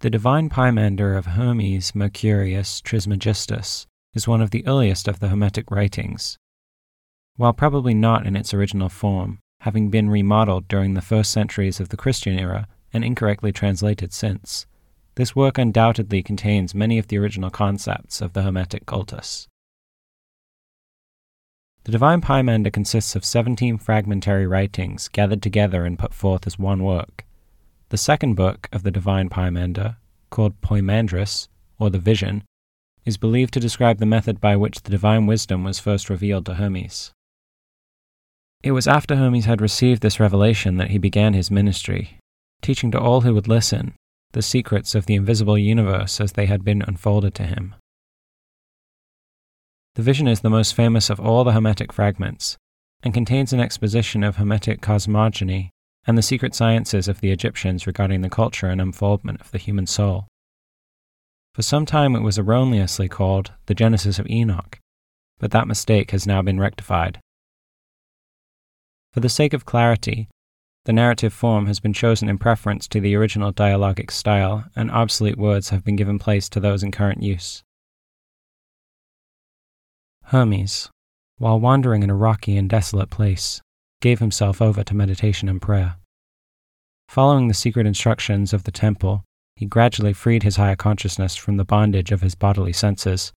The divine Pymander of Hermes Mercurius Trismegistus is one of the earliest of the Hermetic writings. While probably not in its original form, having been remodeled during the first centuries of the Christian era and incorrectly translated since, this work undoubtedly contains many of the original concepts of the Hermetic cultus. The Divine Pymander consists of 17 fragmentary writings gathered together and put forth as one work. The second book of the Divine Pymander, called Poimandres, or the Vision, is believed to describe the method by which the divine wisdom was first revealed to Hermes. It was after Hermes had received this revelation that he began his ministry, teaching to all who would listen the secrets of the invisible universe as they had been unfolded to him. The vision is the most famous of all the Hermetic fragments, and contains an exposition of Hermetic cosmogony and the secret sciences of the Egyptians regarding the culture and unfoldment of the human soul. For some time it was erroneously called the Genesis of Enoch, but that mistake has now been rectified. For the sake of clarity, the narrative form has been chosen in preference to the original dialogic style, and obsolete words have been given place to those in current use. Hermes, while wandering in a rocky and desolate place, gave himself over to meditation and prayer. Following the secret instructions of the temple, he gradually freed his higher consciousness from the bondage of his bodily senses,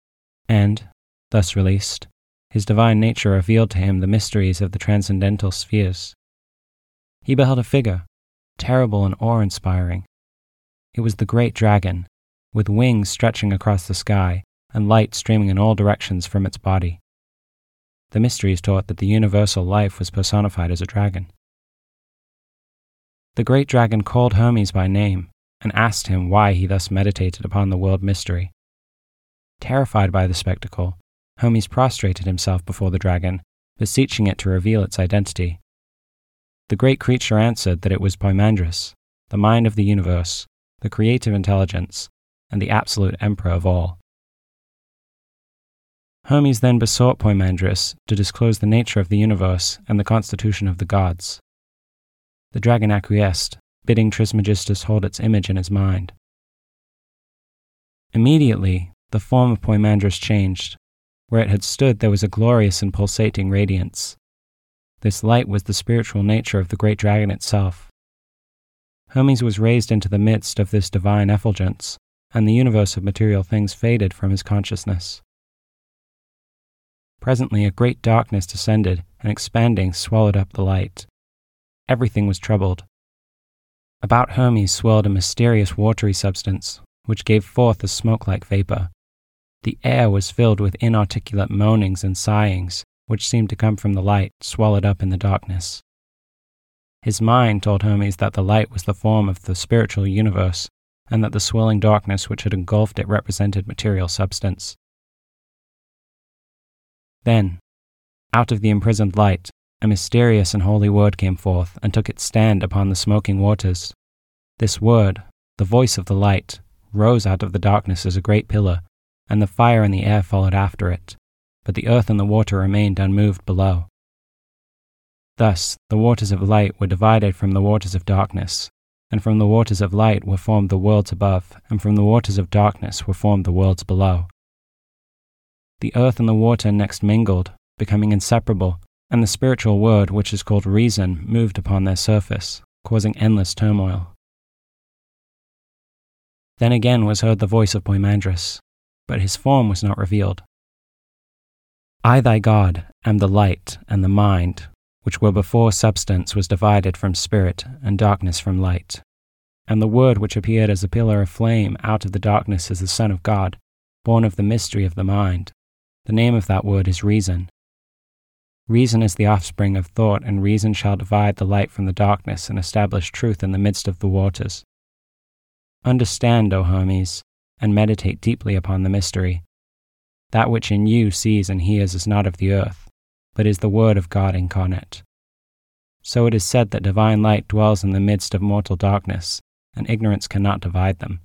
and, thus released, his divine nature revealed to him the mysteries of the transcendental spheres. He beheld a figure, terrible and awe inspiring. It was the great dragon, with wings stretching across the sky and light streaming in all directions from its body. The mysteries taught that the universal life was personified as a dragon. The great dragon called Hermes by name and asked him why he thus meditated upon the world mystery. Terrified by the spectacle, Hermes prostrated himself before the dragon, beseeching it to reveal its identity. The great creature answered that it was Poimandres, the mind of the universe, the creative intelligence, and the absolute emperor of all. Hermes then besought Poimandres to disclose the nature of the universe and the constitution of the gods. The dragon acquiesced, bidding Trismegistus hold its image in his mind. Immediately, the form of Poimandres changed. Where it had stood, there was a glorious and pulsating radiance. This light was the spiritual nature of the great dragon itself. Hermes was raised into the midst of this divine effulgence, and the universe of material things faded from his consciousness. Presently, a great darkness descended and expanding swallowed up the light. Everything was troubled. About Hermes swirled a mysterious watery substance, which gave forth a smoke like vapor. The air was filled with inarticulate moanings and sighings, which seemed to come from the light swallowed up in the darkness. His mind told Hermes that the light was the form of the spiritual universe, and that the swirling darkness which had engulfed it represented material substance. Then, out of the imprisoned light, a mysterious and holy word came forth and took its stand upon the smoking waters. This word, the voice of the light, rose out of the darkness as a great pillar, and the fire and the air followed after it, but the earth and the water remained unmoved below. Thus, the waters of light were divided from the waters of darkness, and from the waters of light were formed the worlds above, and from the waters of darkness were formed the worlds below. The earth and the water next mingled, becoming inseparable, and the spiritual word, which is called reason, moved upon their surface, causing endless turmoil. Then again was heard the voice of Poimandres, but his form was not revealed. I, thy God, am the light and the mind, which were before substance was divided from spirit and darkness from light. And the Word which appeared as a pillar of flame out of the darkness is the Son of God, born of the mystery of the mind. The name of that Word is reason. Reason is the offspring of thought, and reason shall divide the light from the darkness and establish truth in the midst of the waters. Understand, O Hermes, and meditate deeply upon the mystery. That which in you sees and hears is not of the earth, but is the Word of God incarnate. So it is said that divine light dwells in the midst of mortal darkness, and ignorance cannot divide them.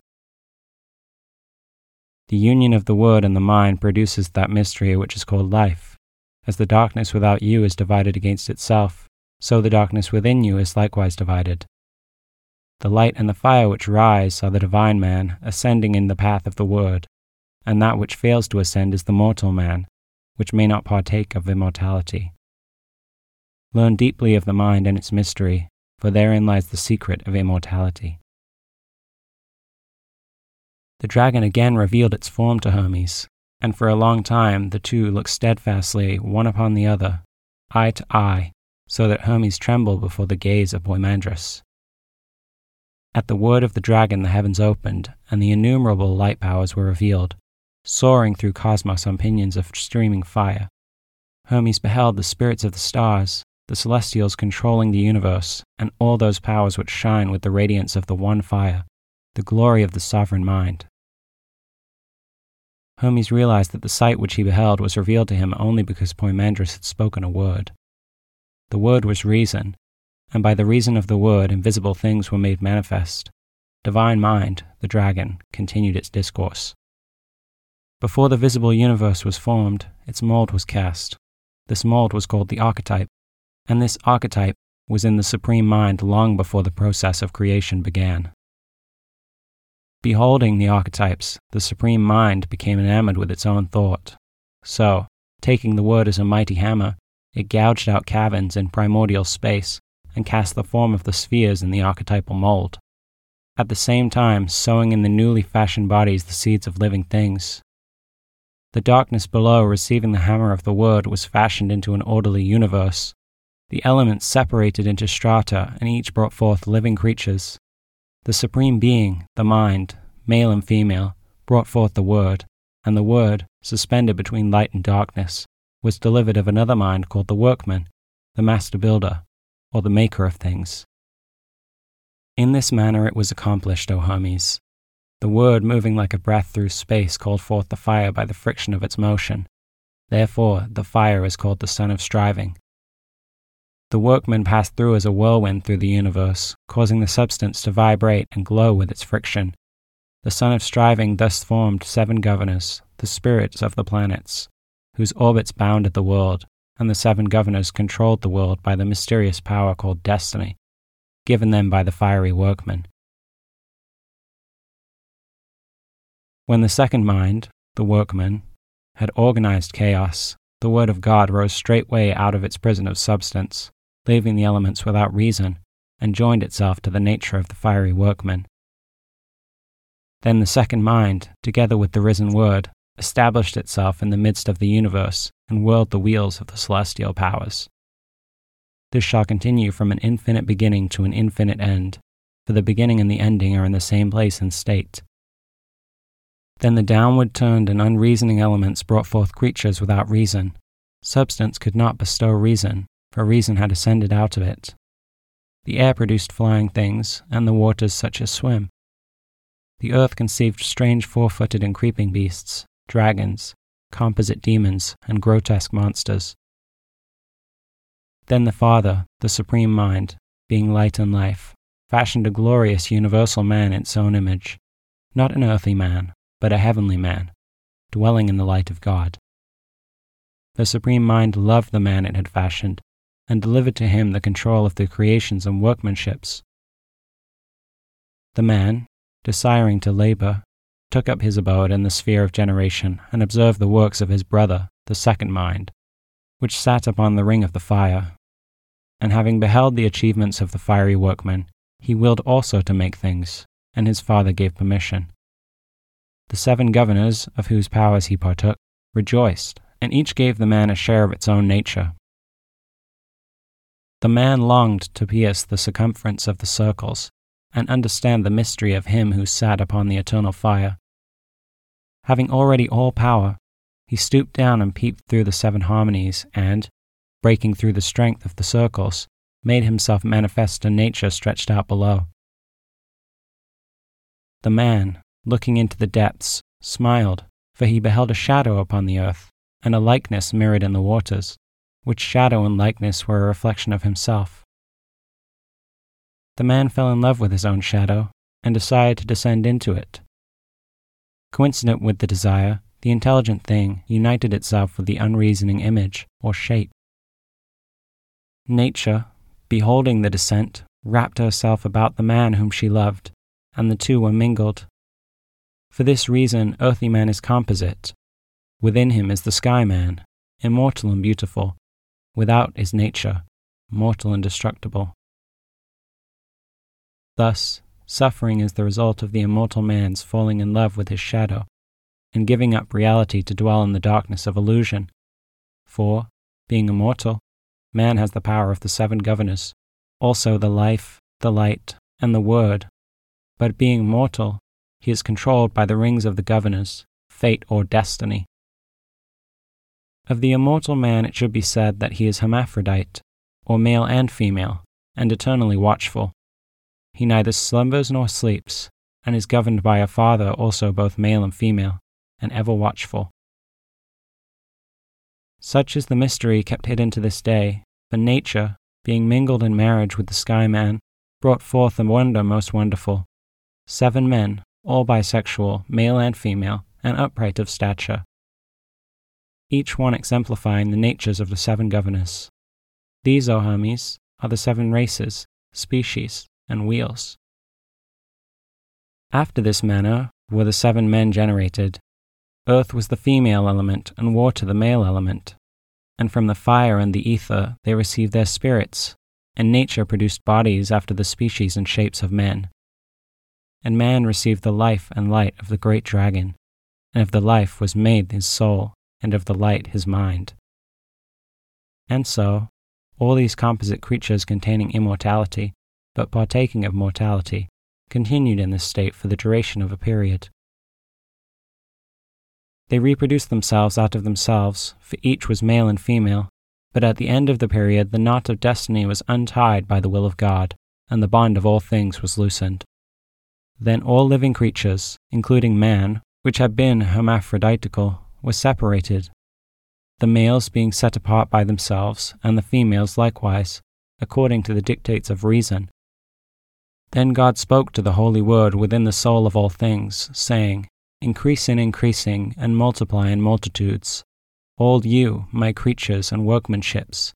The union of the Word and the mind produces that mystery which is called life as the darkness without you is divided against itself, so the darkness within you is likewise divided. The light and the fire which rise are the divine man, ascending in the path of the Word, and that which fails to ascend is the mortal man, which may not partake of immortality. Learn deeply of the mind and its mystery, for therein lies the secret of immortality. The dragon again revealed its form to Hermes, and for a long time the two looked steadfastly one upon the other, eye to eye, so that Hermes trembled before the gaze of Poimandres. At the word of the dragon, the heavens opened, and the innumerable light powers were revealed, soaring through cosmos on pinions of streaming fire. Hermes beheld the spirits of the stars, the celestials controlling the universe, and all those powers which shine with the radiance of the one fire, the glory of the sovereign mind. Hermes realized that the sight which he beheld was revealed to him only because Poimandres had spoken a word. The word was reason, and by the reason of the word invisible things were made manifest. Divine Mind, the dragon, continued its discourse. Before the visible universe was formed, its mold was cast. This mold was called the archetype, and this archetype was in the Supreme Mind long before the process of creation began. Beholding the archetypes, the Supreme Mind became enamored with its own thought. So, taking the word as a mighty hammer, it gouged out caverns in primordial space and cast the form of the spheres in the archetypal mold, at the same time sowing in the newly fashioned bodies the seeds of living things. The darkness below, receiving the hammer of the word, was fashioned into an orderly universe. The elements separated into strata, and each brought forth living creatures. The Supreme Being, the Mind, male and female, brought forth the Word, and the Word, suspended between light and darkness, was delivered of another mind called the Workman, the Master Builder, or the maker of things. In this manner it was accomplished, O Hermes. The word moving like a breath through space called forth the fire by the friction of its motion. Therefore, the fire is called the Son of Striving. The workman passed through as a whirlwind through the universe, causing the substance to vibrate and glow with its friction. The Son of Striving thus formed seven governors, the spirits of the planets, whose orbits bounded the world, and the seven governors controlled the world by the mysterious power called destiny, given them by the fiery workman. When the second mind, the workman, had organized chaos, the word of God rose straightway out of its prison of substance, leaving the elements without reason, and joined itself to the nature of the fiery workman. Then the second mind, together with the risen word, established itself in the midst of the universe and whirled the wheels of the celestial powers. This shall continue from an infinite beginning to an infinite end, for the beginning and the ending are in the same place and state. Then the downward turned and unreasoning elements brought forth creatures without reason. Substance could not bestow reason, for reason had ascended out of it. The air produced flying things, and the waters such as swim. The earth conceived strange four footed and creeping beasts, dragons, composite demons, and grotesque monsters. Then the Father, the Supreme Mind, being light and life, fashioned a glorious universal man in its own image, not an earthly man, but a heavenly man, dwelling in the light of God. The Supreme Mind loved the man it had fashioned, and delivered to him the control of the creations and workmanships. The man, desiring to labor, took up his abode in the sphere of generation, and observed the works of his brother, the second mind, which sat upon the ring of the fire. And having beheld the achievements of the fiery workman, he willed also to make things, and his father gave permission. The seven governors, of whose powers he partook, rejoiced, and each gave the man a share of its own nature. The man longed to pierce the circumference of the circles, and understand the mystery of him who sat upon the eternal fire. Having already all power, he stooped down and peeped through the seven harmonies, and, breaking through the strength of the circles, made himself manifest to nature stretched out below. The man, looking into the depths, smiled, for he beheld a shadow upon the earth, and a likeness mirrored in the waters, which shadow and likeness were a reflection of himself. The man fell in love with his own shadow and decided to descend into it. Coincident with the desire, the intelligent thing united itself with the unreasoning image or shape. Nature, beholding the descent, wrapped herself about the man whom she loved, and the two were mingled. For this reason, earthly man is composite. Within him is the sky man, immortal and beautiful. Without is nature, mortal and destructible. Thus, suffering is the result of the immortal man's falling in love with his shadow and giving up reality to dwell in the darkness of illusion. For, being immortal, man has the power of the seven governors, also the life, the light, and the word. But being mortal, he is controlled by the rings of the governors, fate or destiny. Of the immortal man it should be said that he is hermaphrodite, or male and female, and eternally watchful. He neither slumbers nor sleeps, and is governed by a father also both male and female, and ever watchful. Such is the mystery kept hidden to this day, for nature, being mingled in marriage with the sky man, brought forth a wonder most wonderful. Seven men, all bisexual, male and female, and upright of stature. Each one exemplifying the natures of the seven governors. These, O Hermes, are the seven races, species, and wheels. After this manner were the seven men generated. Earth was the female element, and water the male element and from the fire and the ether they received their spirits, and nature produced bodies after the species and shapes of men. And man received the life and light of the great dragon, and of the life was made his soul, and of the light his mind. And so, all these composite creatures containing immortality, but partaking of mortality, continued in this state for the duration of a period. They reproduced themselves out of themselves, for each was male and female. But at the end of the period, the knot of destiny was untied by the will of God, and the bond of all things was loosened. Then all living creatures, including man, which had been hermaphroditical, were separated, the males being set apart by themselves, and the females likewise, according to the dictates of reason. Then God spoke to the Holy Word within the soul of all things, saying, increase in increasing, and multiply in multitudes. All you, my creatures and workmanships.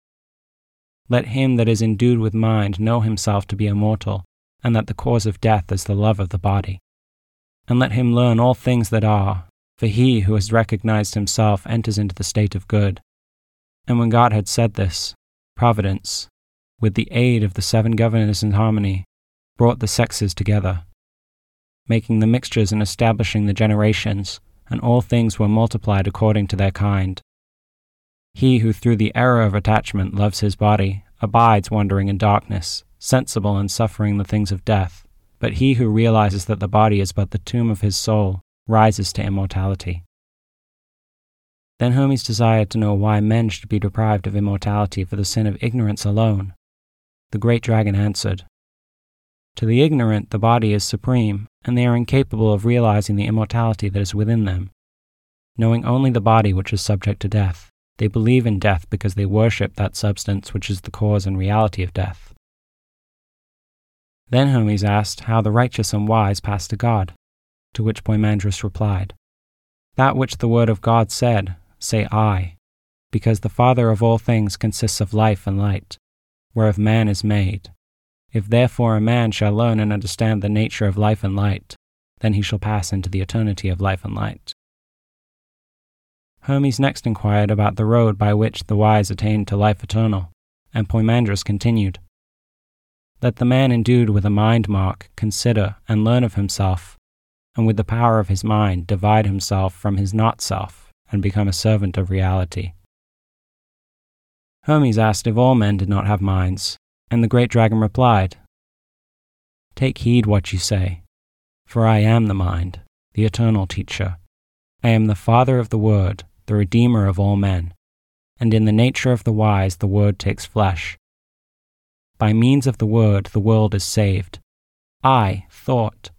Let him that is endued with mind know himself to be immortal, and that the cause of death is the love of the body. And let him learn all things that are, for he who has recognized himself enters into the state of good. And when God had said this, Providence, with the aid of the seven governors in harmony, brought the sexes together making the mixtures and establishing the generations, and all things were multiplied according to their kind. He who through the error of attachment loves his body abides wandering in darkness, sensible and suffering the things of death, but he who realizes that the body is but the tomb of his soul rises to immortality. Then Hermes desired to know why men should be deprived of immortality for the sin of ignorance alone. The great dragon answered, To the ignorant, the body is supreme, and they are incapable of realizing the immortality that is within them. Knowing only the body which is subject to death, they believe in death because they worship that substance which is the cause and reality of death. Then Hermes asked how the righteous and wise pass to God, to which Poimandres replied, That which the word of God said, say I, because the Father of all things consists of life and light, whereof man is made, if therefore a man shall learn and understand the nature of life and light, then he shall pass into the eternity of life and light. Hermes next inquired about the road by which the wise attain to life eternal, and Poimandres continued Let the man endued with a mind mark consider and learn of himself, and with the power of his mind divide himself from his not self, and become a servant of reality. Hermes asked if all men did not have minds, and the great dragon replied, Take heed what you say, for I am the mind, the eternal teacher. I am the Father of the Word, the Redeemer of all men, and in the nature of the wise the Word takes flesh. By means of the Word the world is saved. I, thought,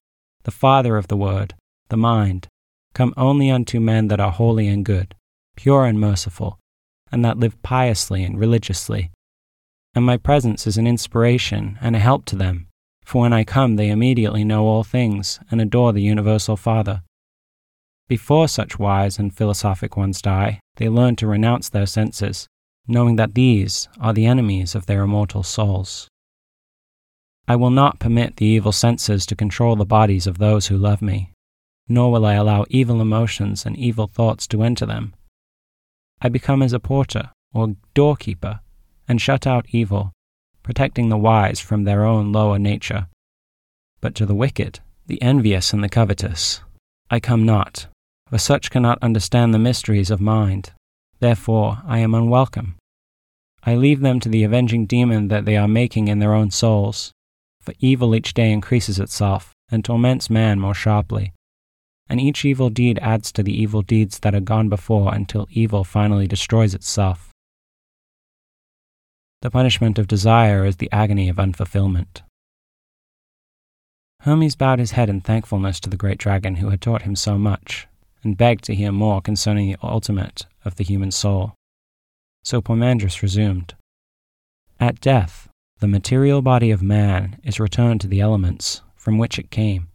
the Father of the Word, the mind, come only unto men that are holy and good, pure and merciful, and that live piously and religiously and my presence is an inspiration and a help to them, for when I come they immediately know all things and adore the Universal Father. Before such wise and philosophic ones die, they learn to renounce their senses, knowing that these are the enemies of their immortal souls. I will not permit the evil senses to control the bodies of those who love me, nor will I allow evil emotions and evil thoughts to enter them. I become as a porter or doorkeeper and shut out evil, protecting the wise from their own lower nature. But to the wicked, the envious, and the covetous, I come not, for such cannot understand the mysteries of mind. Therefore, I am unwelcome. I leave them to the avenging demon that they are making in their own souls, for evil each day increases itself and torments man more sharply. And each evil deed adds to the evil deeds that are gone before until evil finally destroys itself. The punishment of desire is the agony of unfulfillment. Hermes bowed his head in thankfulness to the great dragon who had taught him so much, and begged to hear more concerning the ultimate of the human soul. So Poimandres resumed At death, the material body of man is returned to the elements from which it came,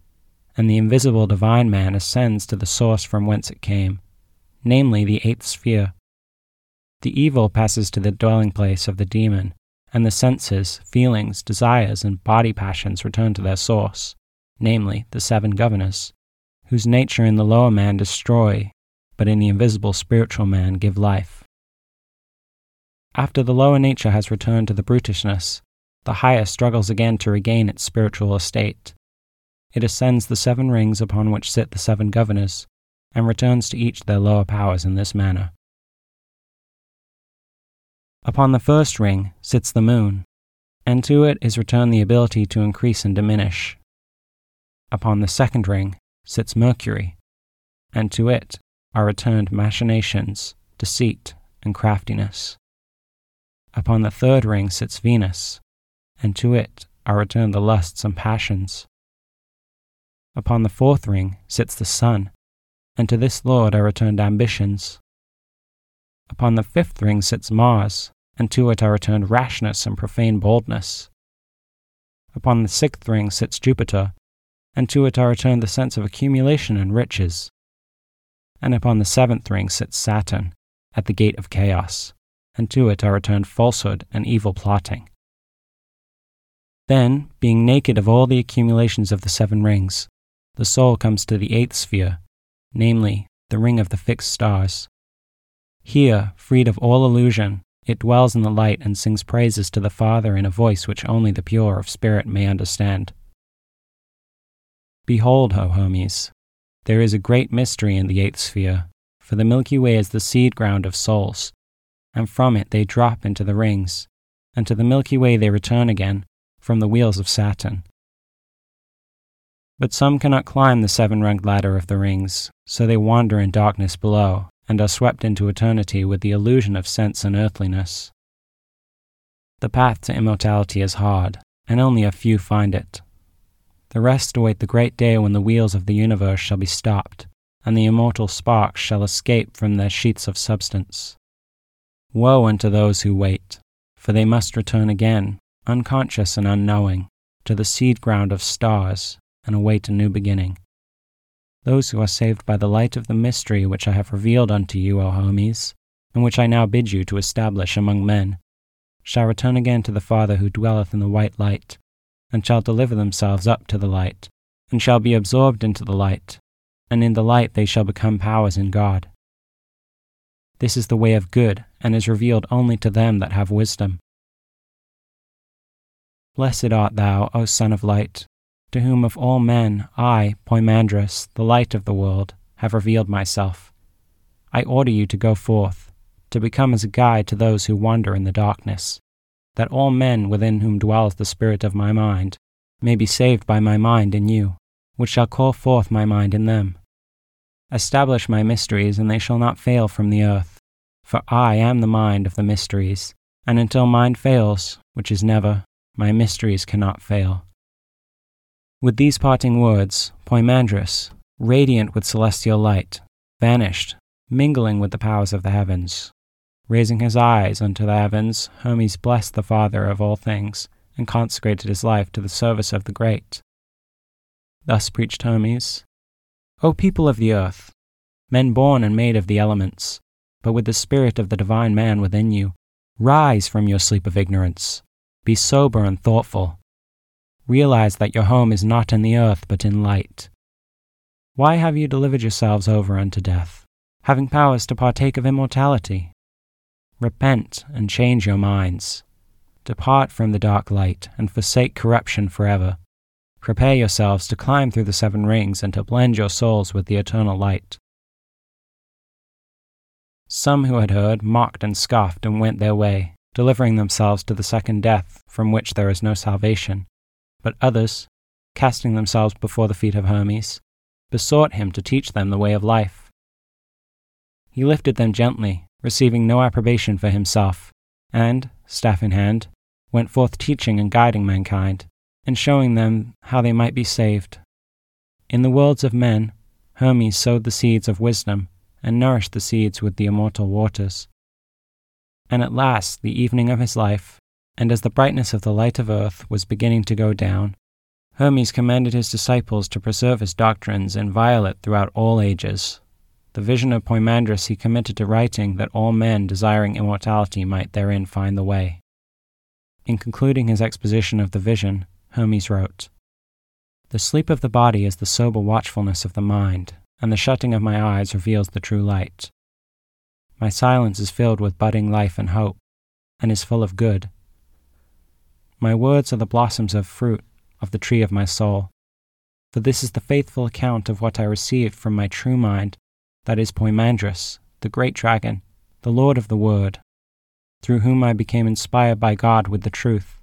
and the invisible divine man ascends to the source from whence it came, namely the eighth sphere the evil passes to the dwelling place of the demon, and the senses, feelings, desires, and body passions return to their source, namely, the seven governors, whose nature in the lower man destroy, but in the invisible spiritual man give life. After the lower nature has returned to the brutishness, the higher struggles again to regain its spiritual estate. It ascends the seven rings upon which sit the seven governors, and returns to each their lower powers in this manner. Upon the first ring sits the moon, and to it is returned the ability to increase and diminish. Upon the second ring sits Mercury, and to it are returned machinations, deceit, and craftiness. Upon the third ring sits Venus, and to it are returned the lusts and passions. Upon the fourth ring sits the Sun, and to this lord are returned ambitions. Upon the fifth ring sits Mars, and to it are returned rashness and profane boldness. Upon the sixth ring sits Jupiter, and to it are returned the sense of accumulation and riches. And upon the seventh ring sits Saturn, at the gate of chaos, and to it are returned falsehood and evil plotting. Then, being naked of all the accumulations of the seven rings, the soul comes to the eighth sphere, namely, the ring of the fixed stars. Here, freed of all illusion, it dwells in the light and sings praises to the Father in a voice which only the pure of spirit may understand. Behold, O Hermes, there is a great mystery in the eighth sphere, for the Milky Way is the seed ground of souls, and from it they drop into the rings, and to the Milky Way they return again from the wheels of Saturn. But some cannot climb the seven runged ladder of the rings, so they wander in darkness below, and are swept into eternity with the illusion of sense and earthliness. The path to immortality is hard, and only a few find it. The rest await the great day when the wheels of the universe shall be stopped, and the immortal sparks shall escape from their sheets of substance. Woe unto those who wait, for they must return again, unconscious and unknowing, to the seed ground of stars, and await a new beginning. Those who are saved by the light of the mystery which I have revealed unto you, O Hermes, and which I now bid you to establish among men, shall return again to the Father who dwelleth in the white light, and shall deliver themselves up to the light, and shall be absorbed into the light, and in the light they shall become powers in God. This is the way of good, and is revealed only to them that have wisdom. Blessed art thou, O Son of Light, to whom of all men I, Poimandres, the light of the world, have revealed myself. I order you to go forth, to become as a guide to those who wander in the darkness, that all men within whom dwells the spirit of my mind may be saved by my mind in you, which shall call forth my mind in them. Establish my mysteries, and they shall not fail from the earth, for I am the mind of the mysteries, and until mind fails, which is never, my mysteries cannot fail. With these parting words, Poimandres, radiant with celestial light, vanished, mingling with the powers of the heavens. Raising his eyes unto the heavens, Hermes blessed the Father of all things, and consecrated his life to the service of the great. Thus preached Hermes O people of the earth, men born and made of the elements, but with the spirit of the divine man within you, rise from your sleep of ignorance, be sober and thoughtful realize that your home is not in the earth but in light. Why have you delivered yourselves over unto death, having powers to partake of immortality? Repent and change your minds. Depart from the dark light and forsake corruption forever. Prepare yourselves to climb through the seven rings and to blend your souls with the eternal light. Some who had heard mocked and scoffed and went their way, delivering themselves to the second death, from which there is no salvation. But others, casting themselves before the feet of Hermes, besought him to teach them the way of life. He lifted them gently, receiving no approbation for himself, and, staff in hand, went forth teaching and guiding mankind, and showing them how they might be saved. In the worlds of men, Hermes sowed the seeds of wisdom and nourished the seeds with the immortal waters. And at last, the evening of his life, and as the brightness of the light of earth was beginning to go down, Hermes commanded his disciples to preserve his doctrines inviolate throughout all ages. The vision of Poimandres he committed to writing that all men desiring immortality might therein find the way. In concluding his exposition of the vision, Hermes wrote, The sleep of the body is the sober watchfulness of the mind, and the shutting of my eyes reveals the true light. My silence is filled with budding life and hope, and is full of good. My words are the blossoms of fruit of the tree of my soul, for this is the faithful account of what I received from my true mind, that is Poimandres, the great dragon, the Lord of the Word, through whom I became inspired by God with the truth.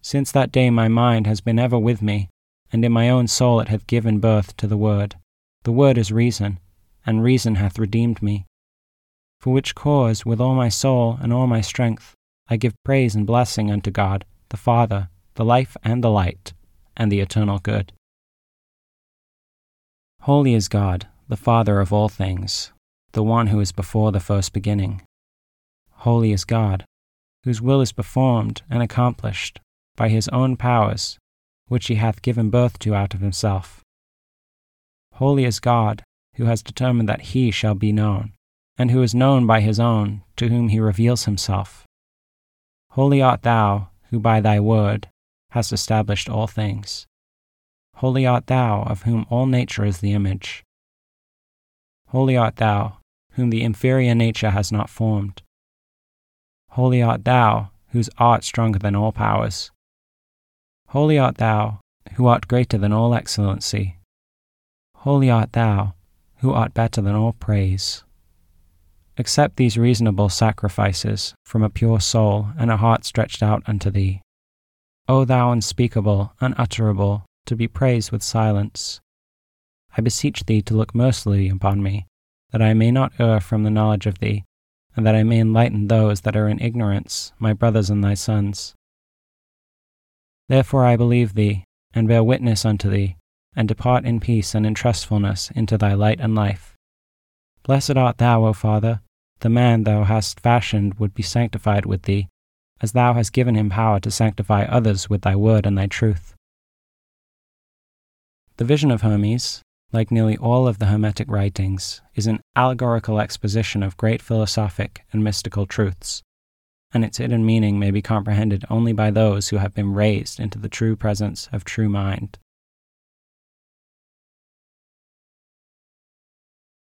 Since that day my mind has been ever with me, and in my own soul it hath given birth to the Word. The Word is reason, and reason hath redeemed me. For which cause, with all my soul and all my strength, I give praise and blessing unto God, the Father, the life and the light, and the eternal good. Holy is God, the Father of all things, the one who is before the first beginning. Holy is God, whose will is performed and accomplished by his own powers, which he hath given birth to out of himself. Holy is God, who has determined that he shall be known, and who is known by his own, to whom he reveals himself. Holy art thou, who by thy word hast established all things. Holy art thou, of whom all nature is the image. Holy art thou, whom the inferior nature has not formed. Holy art thou, whose art stronger than all powers. Holy art thou, who art greater than all excellency. Holy art thou, who art better than all praise. Accept these reasonable sacrifices from a pure soul and a heart stretched out unto thee. O thou unspeakable, unutterable, to be praised with silence. I beseech thee to look mercifully upon me, that I may not err from the knowledge of thee, and that I may enlighten those that are in ignorance, my brothers and thy sons. Therefore I believe thee, and bear witness unto thee, and depart in peace and in trustfulness into thy light and life. Blessed art thou, O Father, the man thou hast fashioned would be sanctified with thee, as thou hast given him power to sanctify others with thy word and thy truth. The vision of Hermes, like nearly all of the Hermetic writings, is an allegorical exposition of great philosophic and mystical truths, and its hidden meaning may be comprehended only by those who have been raised into the true presence of true mind.